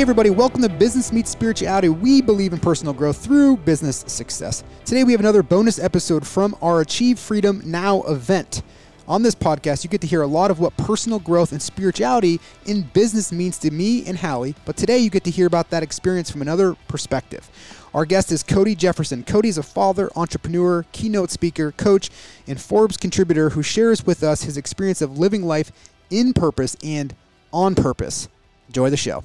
Hey, everybody, welcome to Business Meets Spirituality. We believe in personal growth through business success. Today, we have another bonus episode from our Achieve Freedom Now event. On this podcast, you get to hear a lot of what personal growth and spirituality in business means to me and Hallie, but today you get to hear about that experience from another perspective. Our guest is Cody Jefferson. Cody is a father, entrepreneur, keynote speaker, coach, and Forbes contributor who shares with us his experience of living life in purpose and on purpose. Enjoy the show.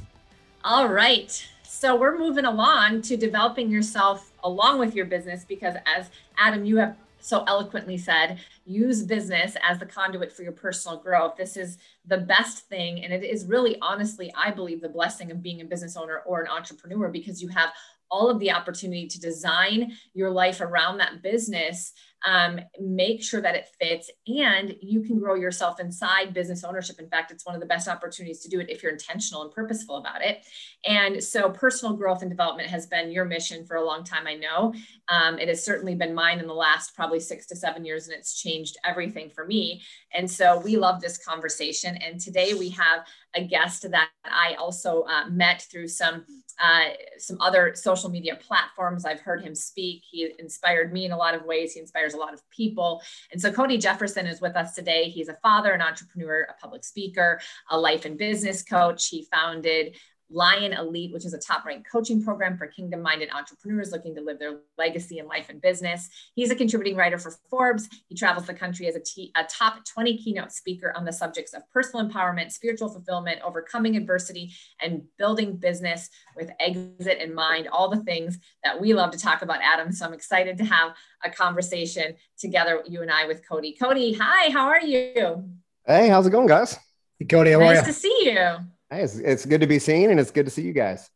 All right. So we're moving along to developing yourself along with your business because, as Adam, you have so eloquently said, use business as the conduit for your personal growth. This is the best thing. And it is really, honestly, I believe the blessing of being a business owner or an entrepreneur because you have all of the opportunity to design your life around that business um, make sure that it fits and you can grow yourself inside business ownership in fact it's one of the best opportunities to do it if you're intentional and purposeful about it and so personal growth and development has been your mission for a long time i know um, it has certainly been mine in the last probably six to seven years and it's changed everything for me and so we love this conversation and today we have a guest that i also uh, met through some uh, some other social media platforms. I've heard him speak. He inspired me in a lot of ways. He inspires a lot of people. And so Cody Jefferson is with us today. He's a father, an entrepreneur, a public speaker, a life and business coach. He founded Lion Elite, which is a top ranked coaching program for kingdom minded entrepreneurs looking to live their legacy in life and business. He's a contributing writer for Forbes. He travels the country as a, t- a top 20 keynote speaker on the subjects of personal empowerment, spiritual fulfillment, overcoming adversity, and building business with exit in mind. All the things that we love to talk about, Adam. So I'm excited to have a conversation together, you and I, with Cody. Cody, hi, how are you? Hey, how's it going, guys? Hey, Cody, how nice are you? Nice to see you. Hey, it's, it's good to be seen and it's good to see you guys.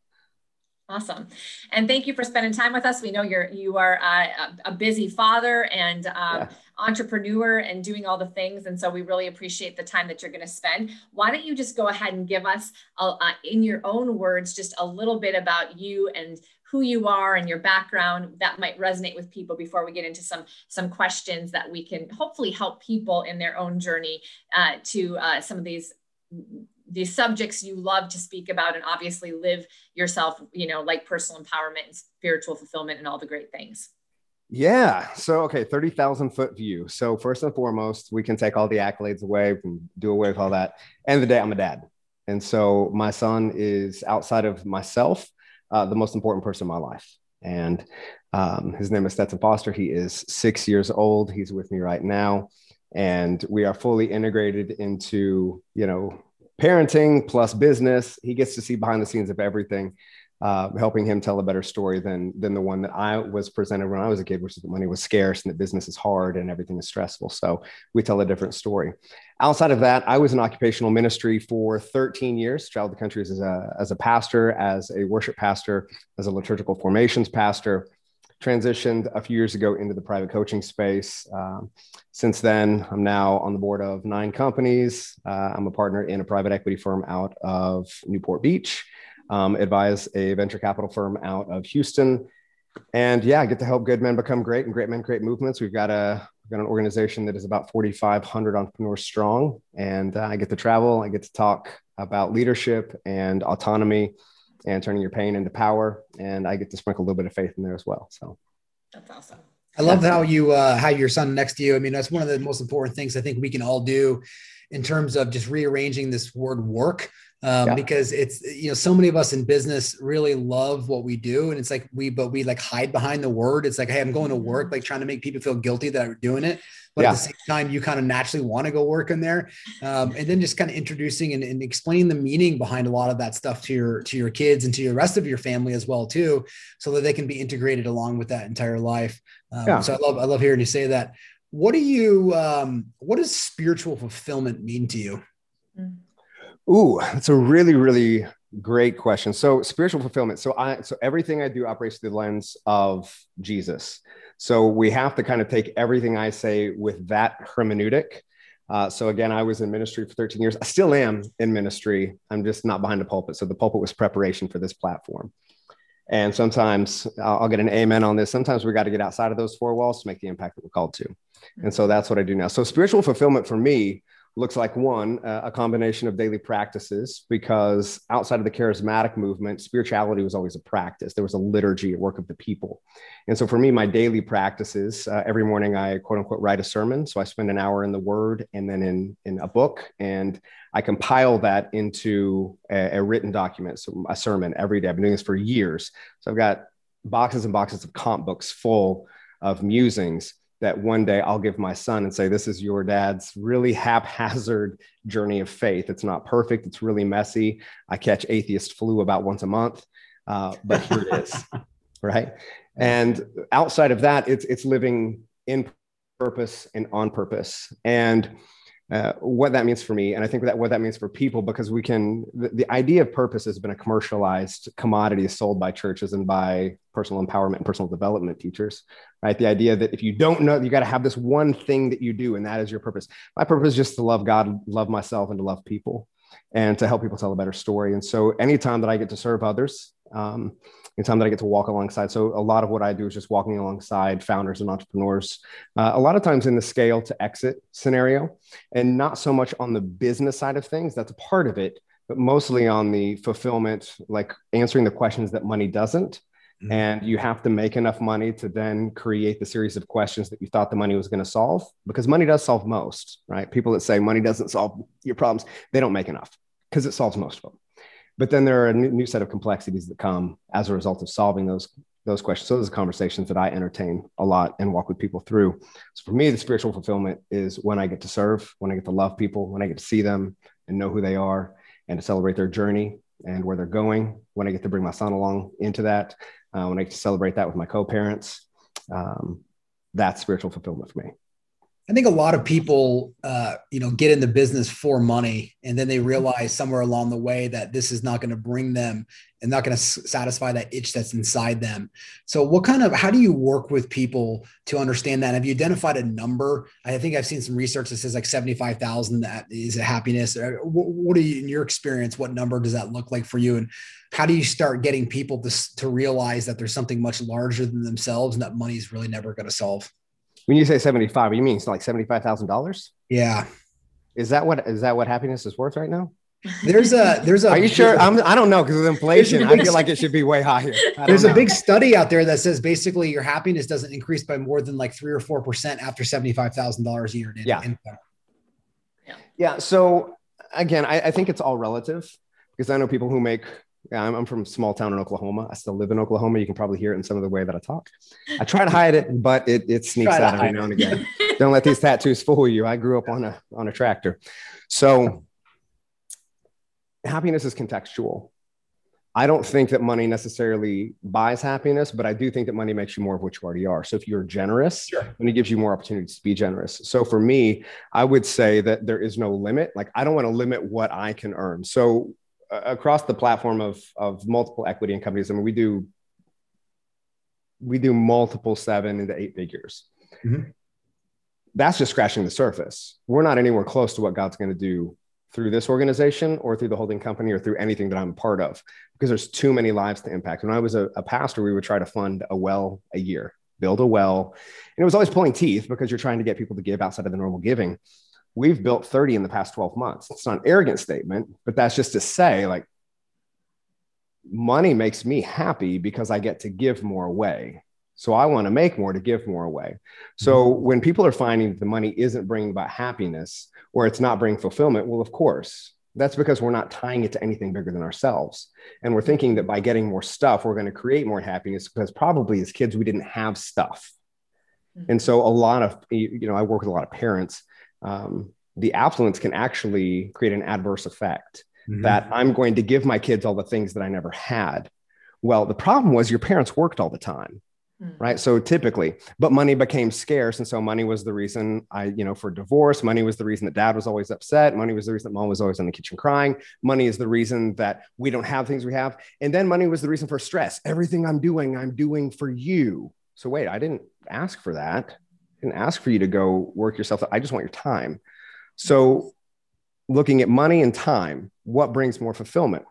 Awesome. And thank you for spending time with us. We know you're, you are uh, a busy father and um, yeah. entrepreneur and doing all the things. And so we really appreciate the time that you're going to spend. Why don't you just go ahead and give us, uh, in your own words, just a little bit about you and who you are and your background that might resonate with people before we get into some some questions that we can hopefully help people in their own journey uh, to uh, some of these the subjects you love to speak about and obviously live yourself you know like personal empowerment and spiritual fulfillment and all the great things. Yeah. So okay 30000 foot view. So first and foremost we can take all the accolades away and do away with all that. End of the day i'm a dad. And so my son is outside of myself uh, the most important person in my life. And um, his name is stetson foster. He is six years old. He's with me right now. And we are fully integrated into you know parenting plus business. He gets to see behind the scenes of everything, uh, helping him tell a better story than than the one that I was presented when I was a kid, which is that money was scarce and that business is hard and everything is stressful. So we tell a different story. Outside of that, I was in occupational ministry for 13 years, traveled the country as a, as a pastor, as a worship pastor, as a liturgical formations pastor transitioned a few years ago into the private coaching space. Um, since then, I'm now on the board of nine companies. Uh, I'm a partner in a private equity firm out of Newport Beach, um, advise a venture capital firm out of Houston. And yeah, I get to help good men become great and great men create movements. We've got a we've got an organization that is about 4,500 entrepreneurs strong, and uh, I get to travel. I get to talk about leadership and autonomy and turning your pain into power. And I get to sprinkle a little bit of faith in there as well. So that's awesome. I love how you uh, how your son next to you. I mean, that's one of the most important things I think we can all do in terms of just rearranging this word work um, yeah. because it's you know so many of us in business really love what we do and it's like we but we like hide behind the word it's like hey i'm going to work mm-hmm. like trying to make people feel guilty that are doing it but yeah. at the same time you kind of naturally want to go work in there um, and then just kind of introducing and, and, explaining the meaning behind a lot of that stuff to your to your kids and to the rest of your family as well too so that they can be integrated along with that entire life um, yeah. so i love i love hearing you say that what do you um, what does spiritual fulfillment mean to you mm. Ooh, that's a really, really great question. So spiritual fulfillment. So I so everything I do operates through the lens of Jesus. So we have to kind of take everything I say with that hermeneutic. Uh, so again, I was in ministry for 13 years. I still am in ministry. I'm just not behind the pulpit. So the pulpit was preparation for this platform. And sometimes I'll get an amen on this. Sometimes we got to get outside of those four walls to make the impact that we're called to. And so that's what I do now. So spiritual fulfillment for me looks like one, uh, a combination of daily practices, because outside of the charismatic movement, spirituality was always a practice. There was a liturgy, a work of the people. And so for me, my daily practices, uh, every morning I quote unquote write a sermon. So I spend an hour in the word and then in, in a book. And I compile that into a, a written document, so a sermon every day. I've been doing this for years. So I've got boxes and boxes of comp books full of musings that one day I'll give my son and say, This is your dad's really haphazard journey of faith. It's not perfect, it's really messy. I catch atheist flu about once a month, uh, but here it is. right. And outside of that, it's, it's living in purpose and on purpose. And uh, what that means for me, and I think that what that means for people, because we can, the, the, idea of purpose has been a commercialized commodity sold by churches and by personal empowerment and personal development teachers, right? The idea that if you don't know, you got to have this one thing that you do, and that is your purpose. My purpose is just to love God, love myself, and to love people, and to help people tell a better story. And so, anytime that I get to serve others, um, anytime that I get to walk alongside. So a lot of what I do is just walking alongside founders and entrepreneurs, uh, a lot of times in the scale to exit scenario, and not so much on the business side of things. That's a part of it, but mostly on the fulfillment, like answering the questions that money doesn't. Mm-hmm. And you have to make enough money to then create the series of questions that you thought the money was going to solve, because money does solve most, right? People that say money doesn't solve your problems, they don't make enough because it solves most of them but then there are a new set of complexities that come as a result of solving those those questions. So those are conversations that I entertain a lot and walk with people through. So for me, the spiritual fulfillment is when I get to serve, when I get to love people, when I get to see them and know who they are and to celebrate their journey and where they're going. When I get to bring my son along into that, uh, when I get to celebrate that with my co-parents, um, that's spiritual fulfillment for me. I think a lot of people, uh, you know, get in the business for money, and then they realize somewhere along the way that this is not going to bring them and not going to satisfy that itch that's inside them. So, what kind of how do you work with people to understand that? Have you identified a number? I think I've seen some research that says like seventy-five thousand that is a happiness. What are you, in your experience? What number does that look like for you? And how do you start getting people to to realize that there's something much larger than themselves and that money is really never going to solve? When you say 75, you mean it's like $75,000? Yeah. Is that what is that what happiness is worth right now? There's a there's a. Are you sure? i I'm I don't know because of inflation. I feel like it should be way higher. There's know. a big study out there that says basically your happiness doesn't increase by more than like three or four percent after seventy five thousand dollars a year. In yeah. Income. Yeah. Yeah. So again, I, I think it's all relative because I know people who make yeah, I'm, I'm, from a small town in Oklahoma. I still live in Oklahoma. You can probably hear it in some of the way that I talk. I try to hide it, but it, it sneaks out every now and again. Don't let these tattoos fool you. I grew up on a on a tractor. So happiness is contextual. I don't think that money necessarily buys happiness, but I do think that money makes you more of what you already are. So if you're generous, sure. it gives you more opportunities to be generous. So for me, I would say that there is no limit. Like I don't want to limit what I can earn. So across the platform of of multiple equity and companies. I mean, we do we do multiple seven into eight figures. Mm-hmm. That's just scratching the surface. We're not anywhere close to what God's going to do through this organization or through the holding company or through anything that I'm a part of because there's too many lives to impact. When I was a, a pastor, we would try to fund a well a year, build a well. And it was always pulling teeth because you're trying to get people to give outside of the normal giving we've built 30 in the past 12 months. It's not an arrogant statement, but that's just to say, like, money makes me happy because I get to give more away. So I want to make more to give more away. So mm-hmm. when people are finding that the money isn't bringing about happiness or it's not bringing fulfillment, well, of course, that's because we're not tying it to anything bigger than ourselves. And we're thinking that by getting more stuff, we're going to create more happiness because probably as kids, we didn't have stuff. Mm-hmm. And so a lot of, you know, I work with a lot of parents um, the affluence can actually create an adverse effect mm-hmm. that I'm going to give my kids all the things that I never had. Well, the problem was your parents worked all the time. Mm-hmm. Right. So typically, but money became scarce. And so money was the reason I, you know, for divorce, money was the reason that dad was always upset. Money was the reason that mom was always in the kitchen crying. Money is the reason that we don't have things we have. And then money was the reason for stress. Everything I'm doing, I'm doing for you. So wait, I didn't ask for that didn't ask for you to go work yourself. I just want your time. So, looking at money and time, what brings more fulfillment?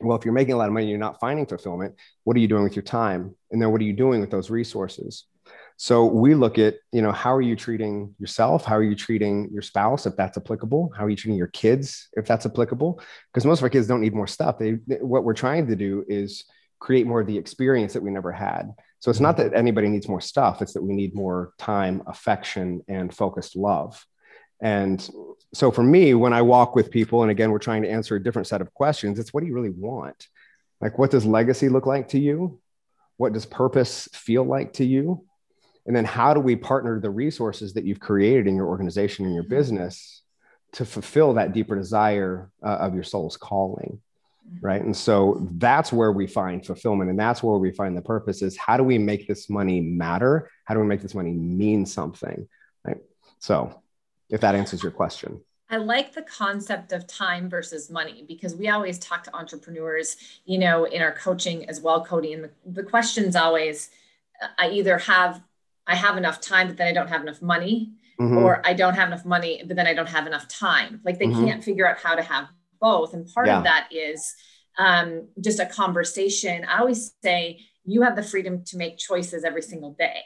Well, if you're making a lot of money, and you're not finding fulfillment. What are you doing with your time? And then what are you doing with those resources? So we look at, you know, how are you treating yourself? How are you treating your spouse, if that's applicable? How are you treating your kids, if that's applicable? Because most of our kids don't need more stuff. They, what we're trying to do is create more of the experience that we never had. So it's not that anybody needs more stuff, it's that we need more time, affection, and focused love. And so for me, when I walk with people, and again, we're trying to answer a different set of questions, it's what do you really want? Like, what does legacy look like to you? What does purpose feel like to you? And then how do we partner the resources that you've created in your organization and your mm-hmm. business to fulfill that deeper desire uh, of your soul's calling? Right. And so that's where we find fulfillment. And that's where we find the purpose is how do we make this money matter? How do we make this money mean something? Right. So if that answers your question. I like the concept of time versus money because we always talk to entrepreneurs, you know, in our coaching as well, Cody. And the, the question's always I either have I have enough time, but then I don't have enough money, mm-hmm. or I don't have enough money, but then I don't have enough time. Like they mm-hmm. can't figure out how to have both. And part yeah. of that is um, just a conversation. I always say you have the freedom to make choices every single day.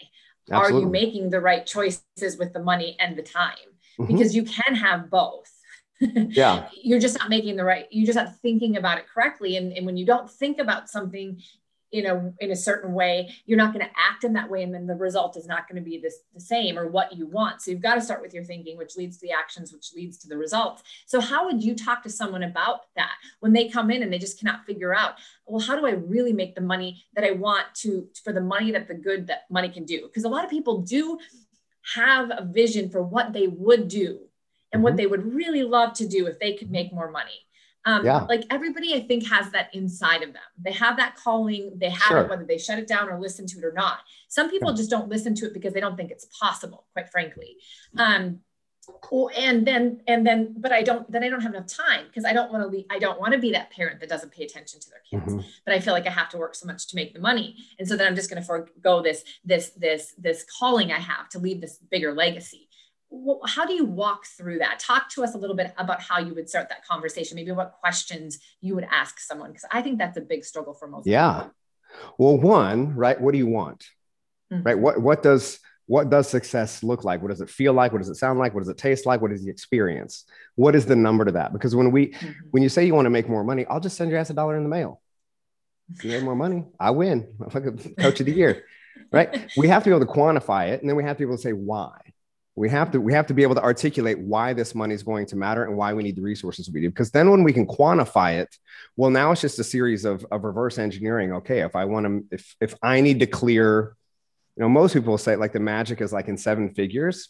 Absolutely. Are you making the right choices with the money and the time? Mm-hmm. Because you can have both. yeah you're just not making the right you're just not thinking about it correctly and, and when you don't think about something in a in a certain way you're not going to act in that way and then the result is not going to be this the same or what you want. So you've got to start with your thinking which leads to the actions which leads to the results. So how would you talk to someone about that when they come in and they just cannot figure out well how do i really make the money that i want to for the money that the good that money can do? Because a lot of people do have a vision for what they would do and what mm-hmm. they would really love to do if they could make more money um, yeah. Like everybody, I think, has that inside of them. They have that calling, they have sure. it, whether they shut it down or listen to it or not. Some people just don't listen to it because they don't think it's possible, quite frankly. Um, oh, and then, and then, but I don't, then I don't have enough time because I don't want to be, I don't want to be that parent that doesn't pay attention to their kids, mm-hmm. but I feel like I have to work so much to make the money. And so then I'm just going to forego this, this, this, this calling I have to leave this bigger legacy how do you walk through that? Talk to us a little bit about how you would start that conversation, maybe what questions you would ask someone, because I think that's a big struggle for most yeah. People. Well, one, right? What do you want? Mm-hmm. Right? What what does what does success look like? What does it feel like? What does it sound like? What does it taste like? What is the experience? What is the number to that? Because when we mm-hmm. when you say you want to make more money, I'll just send your ass a dollar in the mail. If you make more money, I win. I'm like coach of the year. Right? We have to be able to quantify it, and then we have to be able to say why we have to we have to be able to articulate why this money is going to matter and why we need the resources we do because then when we can quantify it well now it's just a series of, of reverse engineering. Okay if i want to if if i need to clear you know most people say like the magic is like in seven figures.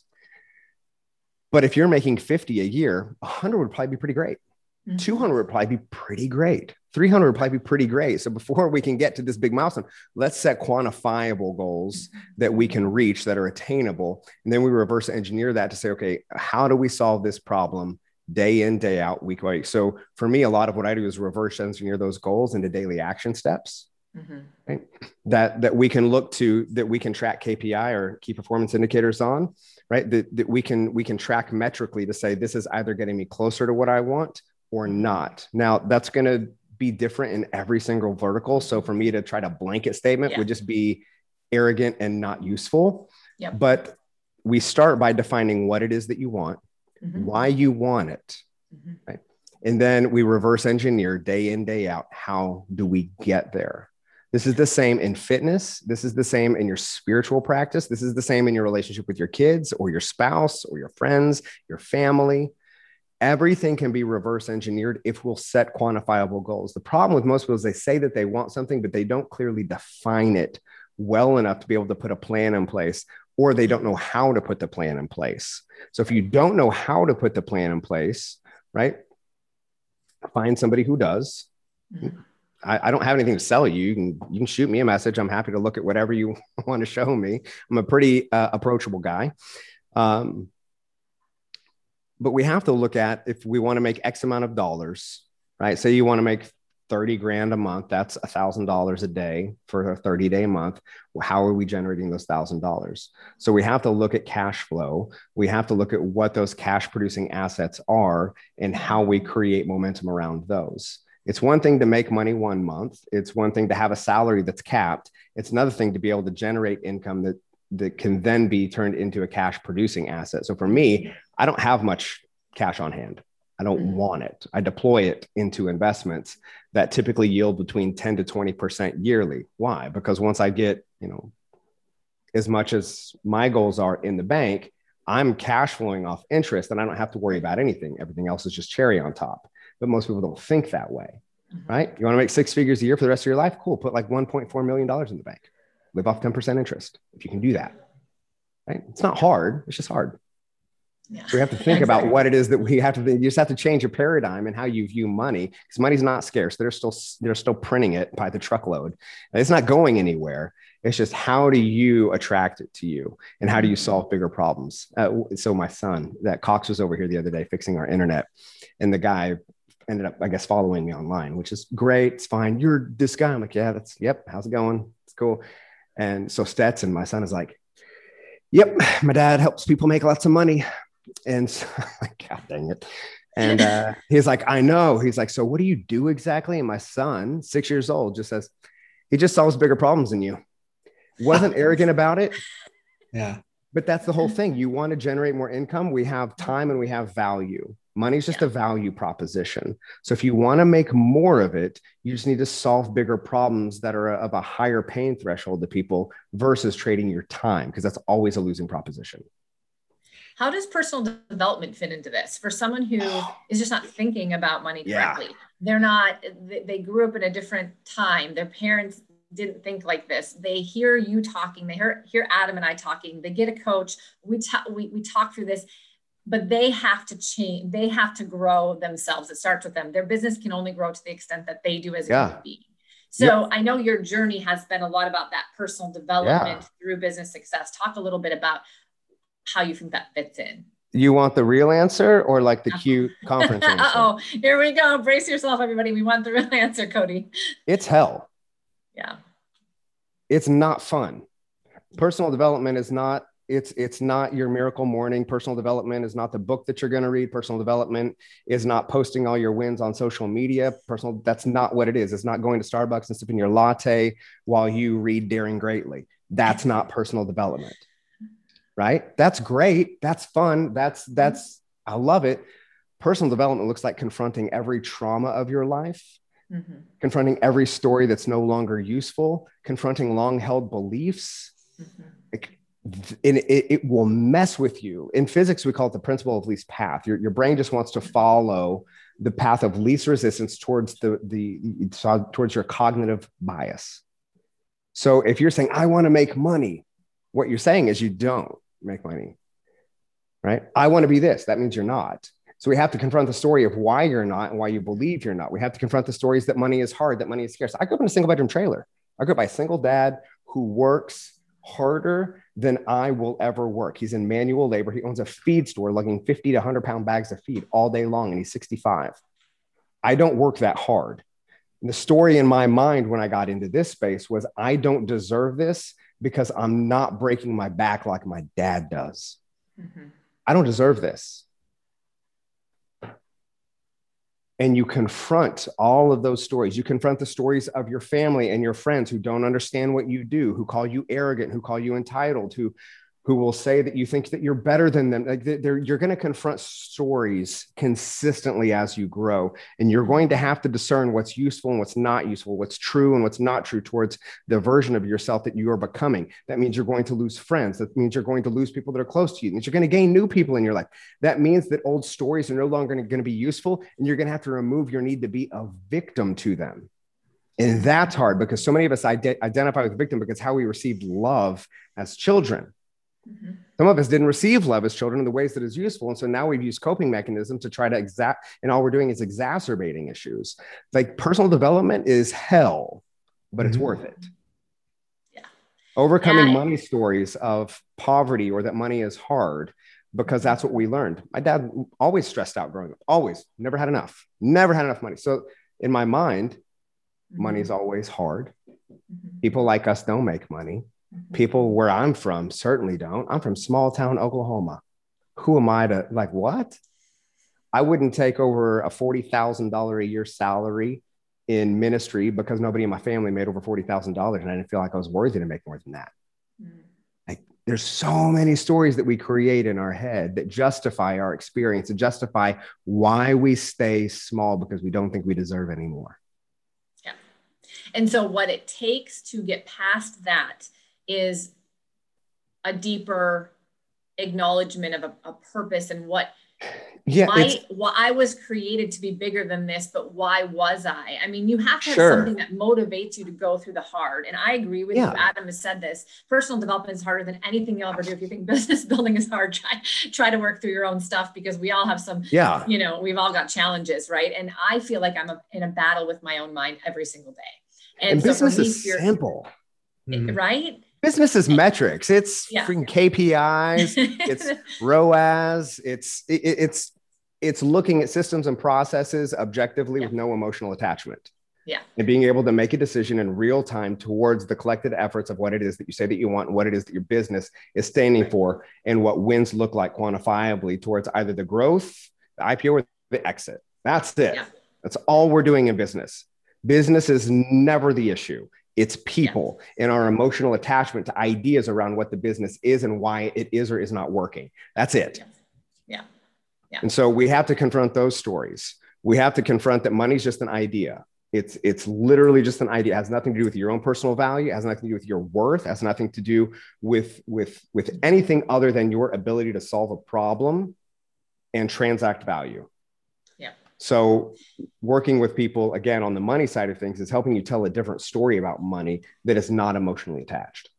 But if you're making 50 a year 100 would probably be pretty great mm-hmm. 200 would probably be pretty great 300 would probably be pretty great. So before we can get to this big milestone, let's set quantifiable goals that we can reach that are attainable. And then we reverse engineer that to say, okay, how do we solve this problem day in, day out, week by week? So for me, a lot of what I do is reverse engineer those goals into daily action steps. Mm-hmm. Right? That that we can look to that we can track KPI or key performance indicators on, right? That, that we can we can track metrically to say this is either getting me closer to what I want or not. Now that's going to be different in every single vertical. So for me to try to blanket statement yeah. would just be arrogant and not useful. Yep. But we start by defining what it is that you want, mm-hmm. why you want it, mm-hmm. right? And then we reverse engineer day in, day out. How do we get there? This is the same in fitness. This is the same in your spiritual practice. This is the same in your relationship with your kids or your spouse or your friends, your family everything can be reverse engineered if we'll set quantifiable goals. The problem with most people is they say that they want something, but they don't clearly define it well enough to be able to put a plan in place, or they don't know how to put the plan in place. So if you don't know how to put the plan in place, right, find somebody who does. I, I, don't have anything to sell you. You can you can shoot me a message. I'm happy to look at whatever you want to show me. I'm a pretty uh, approachable guy. Um, but we have to look at if we want to make X amount of dollars, right? Say you want to make 30 grand a month, that's a thousand dollars a day for a 30 day month. How are we generating those thousand dollars? So we have to look at cash flow. We have to look at what those cash producing assets are and how we create momentum around those. It's one thing to make money one month. It's one thing to have a salary that's capped. It's another thing to be able to generate income that that can then be turned into a cash producing asset. So for me, I don't have much cash on hand. I don't mm-hmm. want it. I deploy it into investments that typically yield between 10 to 20% yearly. Why? Because once I get, you know, as much as my goals are in the bank, I'm cash flowing off interest and I don't have to worry about anything. Everything else is just cherry on top. But most people don't think that way, mm-hmm. right? You want to make six figures a year for the rest of your life? Cool. Put like $1.4 million in the bank, live off 10% interest if you can do that, right? It's not hard, it's just hard. Yeah. So we have to think about what it is that we have to. You just have to change your paradigm and how you view money because money's not scarce. They're still they're still printing it by the truckload. And it's not going anywhere. It's just how do you attract it to you and how do you solve bigger problems? Uh, so my son, that Cox was over here the other day fixing our internet, and the guy ended up, I guess, following me online, which is great. It's fine. You're this guy. I'm like, yeah, that's yep. How's it going? It's cool. And so Stetson, my son, is like, yep, my dad helps people make lots of money. And so, God dang it. And uh, he's like, I know. He's like, so what do you do exactly? And my son, six years old, just says, he just solves bigger problems than you. Wasn't arrogant about it. Yeah. But that's the whole thing. You want to generate more income. We have time and we have value. Money is just yeah. a value proposition. So if you want to make more of it, you just need to solve bigger problems that are of a higher pain threshold to people versus trading your time, because that's always a losing proposition. How does personal development fit into this for someone who oh. is just not thinking about money correctly? Yeah. They're not, they grew up in a different time. Their parents didn't think like this. They hear you talking, they hear, hear Adam and I talking, they get a coach, we, ta- we, we talk through this, but they have to change, they have to grow themselves. It starts with them. Their business can only grow to the extent that they do as yeah. a human being. So yep. I know your journey has been a lot about that personal development yeah. through business success. Talk a little bit about how you think that fits in. You want the real answer or like the cute conference answer? oh, here we go. Brace yourself, everybody. We want the real answer, Cody. It's hell. Yeah. It's not fun. Personal development is not it's it's not your miracle morning personal development is not the book that you're going to read personal development is not posting all your wins on social media personal that's not what it is it's not going to starbucks and sipping your latte while you read daring greatly that's not personal development right? That's great. That's fun. That's that's I love it. Personal development looks like confronting every trauma of your life, mm-hmm. confronting every story that's no longer useful, confronting long held beliefs. Mm-hmm. It, it, it, will mess with you. In physics, we call it the principle of least path. Your, your brain just wants to follow the path of least resistance towards the, the towards your cognitive bias. So if you're saying, I want to make money, what you're saying is you don't make money, right? I want to be this. That means you're not. So we have to confront the story of why you're not and why you believe you're not. We have to confront the stories that money is hard, that money is scarce. I grew up in a single bedroom trailer. I grew up by a single dad who works harder than I will ever work. He's in manual labor. He owns a feed store lugging 50 to 100 pound bags of feed all day long, and he's 65. I don't work that hard. And the story in my mind when I got into this space was I don't deserve this because I'm not breaking my back like my dad does. Mm-hmm. I don't deserve this. And you confront all of those stories. You confront the stories of your family and your friends who don't understand what you do, who call you arrogant, who call you entitled, who who will say that you think that you're better than them. Like you're going to confront stories consistently as you grow, and you're going to have to discern what's useful and what's not useful, what's true and what's not true towards the version of yourself that you are becoming. That means you're going to lose friends. That means you're going to lose people that are close to you. That means you're going to gain new people in your life. That means that old stories are no longer going to be useful, and you're going to have to remove your need to be a victim to them. And that's hard because so many of us ide- identify with victim because how we received love as children Mm-hmm. Some of us didn't receive love as children in the ways that is useful. And so now we've used coping mechanisms to try to exact, and all we're doing is exacerbating issues. Like personal development is hell, but mm-hmm. it's worth it. Yeah. Overcoming yeah. money stories of poverty or that money is hard because that's what we learned. My dad always stressed out growing up, always, never had enough, never had enough money. So in my mind, mm-hmm. money is always hard. Mm-hmm. People like us don't make money. People where I'm from certainly don't. I'm from small town Oklahoma. Who am I to like what? I wouldn't take over a $40,000 a year salary in ministry because nobody in my family made over $40,000 and I didn't feel like I was worthy to make more than that. Mm. Like there's so many stories that we create in our head that justify our experience and justify why we stay small because we don't think we deserve anymore. Yeah. And so, what it takes to get past that is a deeper acknowledgement of a, a purpose and what yeah why, why i was created to be bigger than this but why was i? I mean you have to have sure. something that motivates you to go through the hard and i agree with yeah. you adam has said this. Personal development is harder than anything you'll ever do. If you think business building is hard try try to work through your own stuff because we all have some yeah. you know we've all got challenges right? And i feel like i'm a, in a battle with my own mind every single day. And, and so business is simple. Right business is metrics. It's yeah. freaking KPIs. it's ROAS. It's it, it's it's looking at systems and processes objectively yeah. with no emotional attachment. Yeah. And being able to make a decision in real time towards the collected efforts of what it is that you say that you want and what it is that your business is standing right. for and what wins look like quantifiably towards either the growth, the IPO, or the exit. That's it. Yeah. That's all we're doing in business. Business is never the issue. It's people yeah. and our emotional attachment to ideas around what the business is and why it is or is not working. That's it. Yeah. yeah. yeah. And so we have to confront those stories. We have to confront that money's just an idea. It's it's literally just an idea. It has nothing to do with your own personal value. It has nothing to do with your worth. It has nothing to do with with with anything other than your ability to solve a problem and transact value. So, working with people again on the money side of things is helping you tell a different story about money that is not emotionally attached.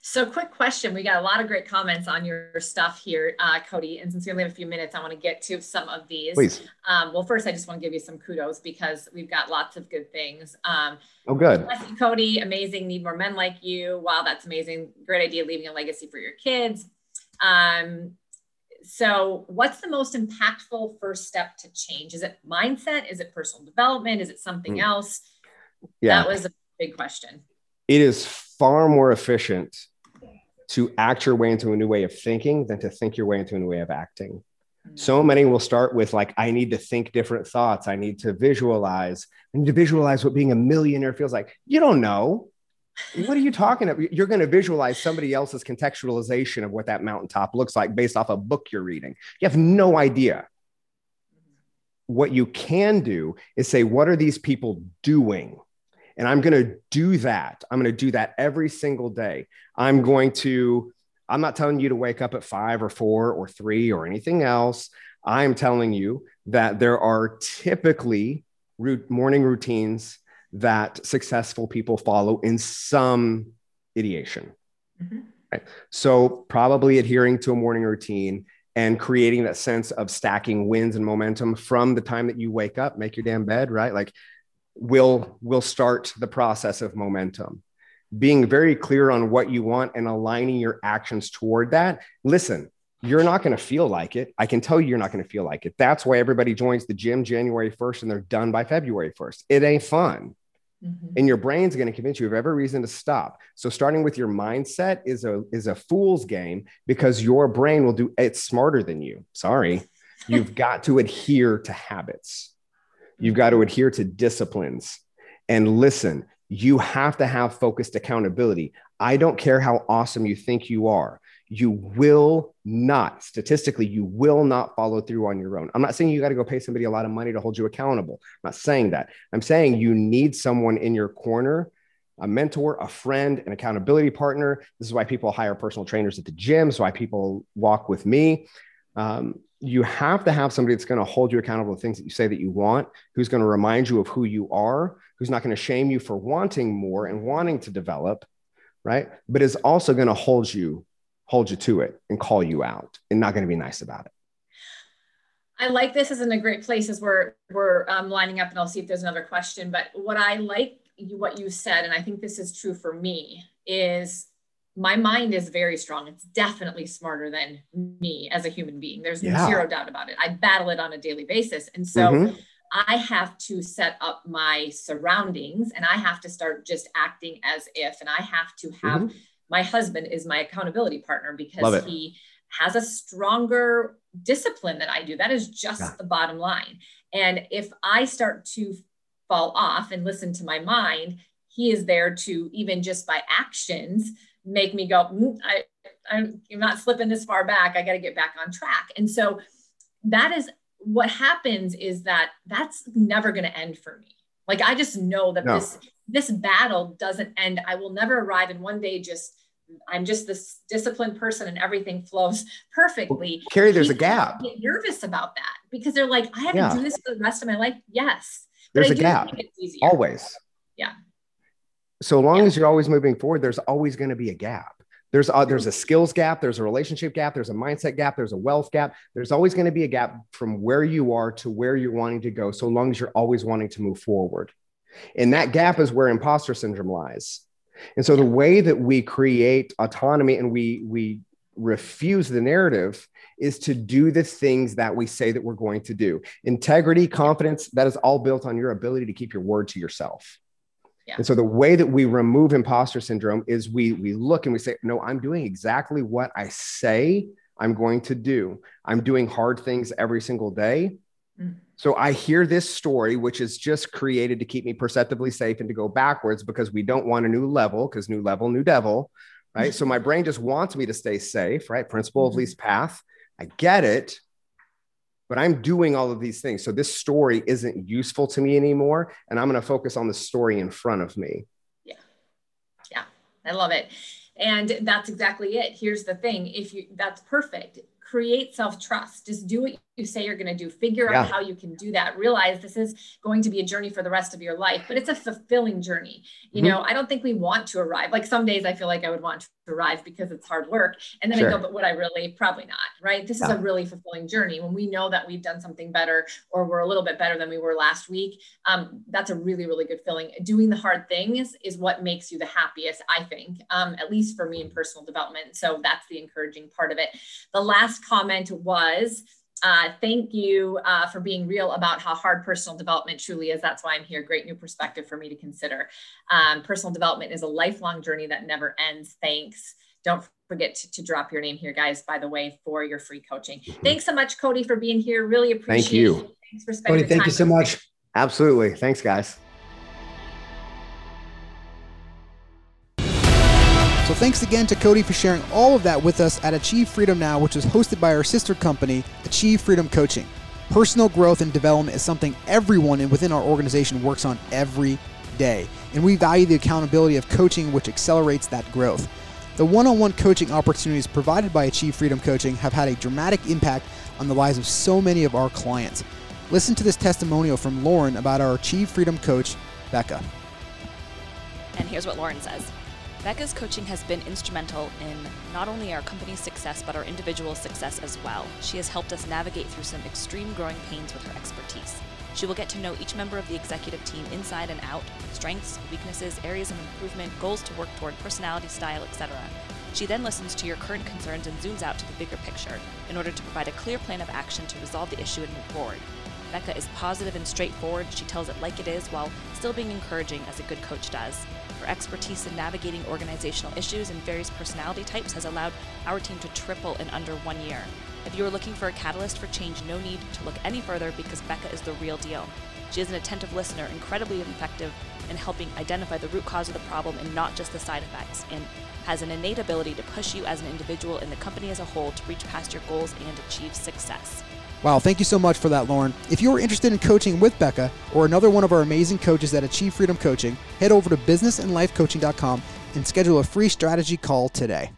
So, quick question. We got a lot of great comments on your stuff here, uh, Cody. And since we only have a few minutes, I want to get to some of these. Please. Um, well, first, I just want to give you some kudos because we've got lots of good things. Um, oh, good. Cody, amazing. Need more men like you. Wow, that's amazing. Great idea leaving a legacy for your kids. Um, so what's the most impactful first step to change? Is it mindset? Is it personal development? Is it something mm. else? Yeah. That was a big question. It is far more efficient to act your way into a new way of thinking than to think your way into a new way of acting. Mm. so many will start with like i need to think different thoughts. I need to visualize. I need to visualize what being a millionaire feels like. You don't know what are you talking about? You're going to visualize somebody else's contextualization of what that mountaintop looks like based off a book you're reading. You have no idea. What you can do is say, what are these people doing? And I'm going to do that. I'm going to do that every single day. I'm going to, I'm not telling you to wake up at five or four or three or anything else. I'm telling you that there are typically morning routines that successful people follow in some ideation. Mm-hmm. Right? So, probably adhering to a morning routine and creating that sense of stacking wins and momentum from the time that you wake up, make your damn bed, right? Like, will will start the process of momentum. Being very clear on what you want and aligning your actions toward that. Listen, you're not going to feel like it. I can tell you you're not going to feel like it. That's why everybody joins the gym January 1st and they're done by February 1st. It ain't fun. Mm-hmm. And your brain's going to convince you of every reason to stop. So starting with your mindset is a is a fool's game because your brain will do it's smarter than you. Sorry. You've got to adhere to habits. You've got to adhere to disciplines. And listen, you have to have focused accountability. I don't care how awesome you think you are you will not, statistically, you will not follow through on your own. I'm not saying you got to go pay somebody a lot of money to hold you accountable. I'm not saying that. I'm saying you need someone in your corner, a mentor, a friend, an accountability partner. This is why people hire personal trainers at the gym. So why people walk with me. Um, you have to have somebody that's going to hold you accountable to things that you say that you want, who's going to remind you of who you are, who's not going to shame you for wanting more and wanting to develop, right? But is also going to hold you hold you to it and call you out and not going to be nice about it. I like this in a great place as we're we're um, lining up, and I'll see if there's another question. But what I like you, what you said, and I think this is true for me, is my mind is very strong. It's definitely smarter than me as a human being. There's yeah. zero doubt about it. I battle it on a daily basis, and so. Mm-hmm. I have to set up my surroundings and I have to start just acting as if, and I have to have mm-hmm my husband is my accountability partner because he has a stronger discipline than I do. That is just yeah. the bottom line. And if I start to fall off and listen to my mind, he is there to even just by actions make me go, mm, I, I'm not slipping this far back. I got to get back on track. And so that is what happens is that that's never going to end for me. Like I just know that no. this this battle doesn't end. I will never arrive and one day just I'm just this disciplined person and everything flows perfectly. Well, Cari, there's a gap. Get nervous about that because they're like, I have yeah. to do this for the rest of my life. Yes. There's a gap. Always. Yeah. So long yeah. as you're always moving forward, there's always going to be a gap. There's a, there's a skills gap, there's a relationship gap, there's a mindset gap, there's a wealth gap. There's always going to be a gap from where you are to where you're wanting to go, so long as you're always wanting to move forward. And that gap is where imposter syndrome lies. And so the way that we create autonomy and we we refuse the narrative is to do the things that we say that we're going to do. Integrity, confidence, that is all built on your ability to keep your word to yourself. Yeah. And so the way that we remove imposter syndrome is we we look and we say, no, I'm doing exactly what I say I'm going to do. I'm doing hard things every single day. Mm. So I hear this story, which is just created to keep me perceptibly safe and to go backwards because we don't want a new level, because new level, new devil, right? so my brain just wants me to stay safe, right? Principle of mm-hmm. least path. I get it but I'm doing all of these things. So this story isn't useful to me anymore. And I'm going to focus on the story in front of me. Yeah. Yeah. I love it. And that's exactly it. Here's the thing if you, that's perfect. Create self trust. Just do what you say you're going to do. Figure yeah. out how you can do that. Realize this is going to be a journey for the rest of your life, but it's a fulfilling journey. You mm-hmm. know, I don't think we want to arrive. Like some days I feel like I would want to arrive because it's hard work. And then sure. I go, but would I really? Probably not. Right. This yeah. is a really fulfilling journey. When we know that we've done something better or we're a little bit better than we were last week, um, that's a really, really good feeling. Doing the hard things is what makes you the happiest, I think, um, at least for me in personal development. So that's the encouraging part of it. The last comment was, uh, thank you uh, for being real about how hard personal development truly is. That's why I'm here. Great new perspective for me to consider. Um, personal development is a lifelong journey that never ends. Thanks. Don't forget to, to, drop your name here, guys, by the way, for your free coaching. Thanks so much, Cody, for being here. Really appreciate it. Thank you. it. Thanks for spending Cody, thank you so much. Absolutely. Thanks, guys. So thanks again to Cody for sharing all of that with us at Achieve Freedom Now, which is hosted by our sister company, Achieve Freedom Coaching. Personal growth and development is something everyone within our organization works on every day, and we value the accountability of coaching which accelerates that growth. The one-on-one coaching opportunities provided by Achieve Freedom Coaching have had a dramatic impact on the lives of so many of our clients. Listen to this testimonial from Lauren about our Achieve Freedom coach, Becca. And here's what Lauren says. Becca's coaching has been instrumental in not only our company's success, but our individual success as well. She has helped us navigate through some extreme growing pains with her expertise. She will get to know each member of the executive team inside and out, strengths, weaknesses, areas of improvement, goals to work toward, personality, style, etc. She then listens to your current concerns and zooms out to the bigger picture in order to provide a clear plan of action to resolve the issue and move forward. Becca is positive and straightforward. She tells it like it is while still being encouraging as a good coach does. Her expertise in navigating organizational issues and various personality types has allowed our team to triple in under one year. If you are looking for a catalyst for change, no need to look any further because Becca is the real deal. She is an attentive listener, incredibly effective in helping identify the root cause of the problem and not just the side effects, and has an innate ability to push you as an individual and the company as a whole to reach past your goals and achieve success. Wow, thank you so much for that, Lauren. If you're interested in coaching with Becca or another one of our amazing coaches at Achieve Freedom Coaching, head over to businessandlifecoaching.com and schedule a free strategy call today.